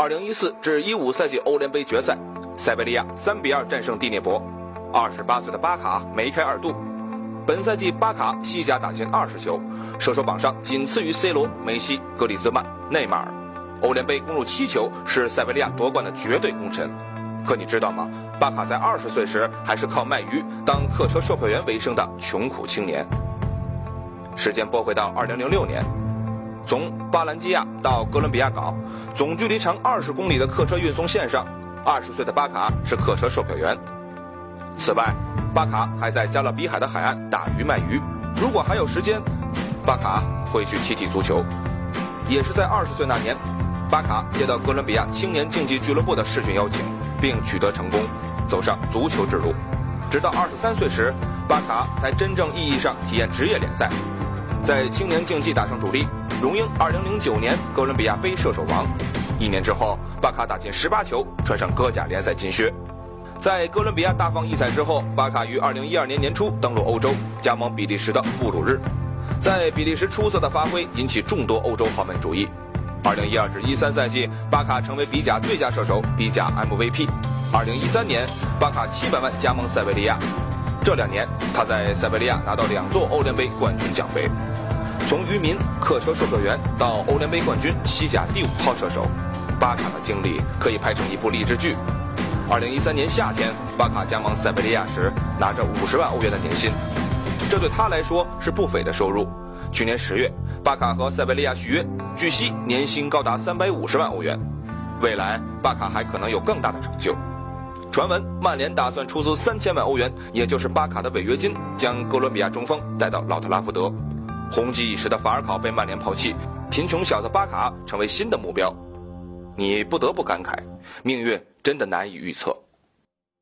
二零一四至一五赛季欧联杯决赛，塞维利亚三比二战胜蒂涅博。二十八岁的巴卡梅开二度。本赛季巴卡西甲打进二十球，射手榜上仅次于 C 罗、梅西、格里兹曼、内马尔。欧联杯攻入七球，是塞维利亚夺冠的绝对功臣。可你知道吗？巴卡在二十岁时还是靠卖鱼当客车售票员为生的穷苦青年。时间拨回到二零零六年。从巴兰基亚到哥伦比亚港，总距离长二十公里的客车运送线上，二十岁的巴卡是客车售票员。此外，巴卡还在加勒比海的海岸打鱼卖鱼。如果还有时间，巴卡会去踢踢足球。也是在二十岁那年，巴卡接到哥伦比亚青年竞技俱乐部的试训邀请，并取得成功，走上足球之路。直到二十三岁时，巴卡才真正意义上体验职业联赛，在青年竞技打上主力。荣膺2009年哥伦比亚杯射手王，一年之后，巴卡打进18球，穿上哥甲联赛金靴。在哥伦比亚大放异彩之后，巴卡于2012年年初登陆欧洲，加盟比利时的布鲁日。在比利时出色的发挥引起众多欧洲豪门注意。2012至13赛季，巴卡成为比甲最佳射手、比甲 MVP。2013年，巴卡700万加盟塞维利亚，这两年他在塞维利亚拿到两座欧联杯冠军奖杯。从渔民、客车售票员到欧联杯冠军、西甲第五号射手，巴卡的经历可以拍成一部励志剧。二零一三年夏天，巴卡加盟塞维利亚时，拿着五十万欧元的年薪，这对他来说是不菲的收入。去年十月，巴卡和塞维利亚续约，据悉年薪高达三百五十万欧元。未来，巴卡还可能有更大的成就。传闻，曼联打算出资三千万欧元，也就是巴卡的违约金，将哥伦比亚中锋带到老特拉福德。红极一时的法尔考被曼联抛弃，贫穷小子巴卡成为新的目标，你不得不感慨，命运真的难以预测。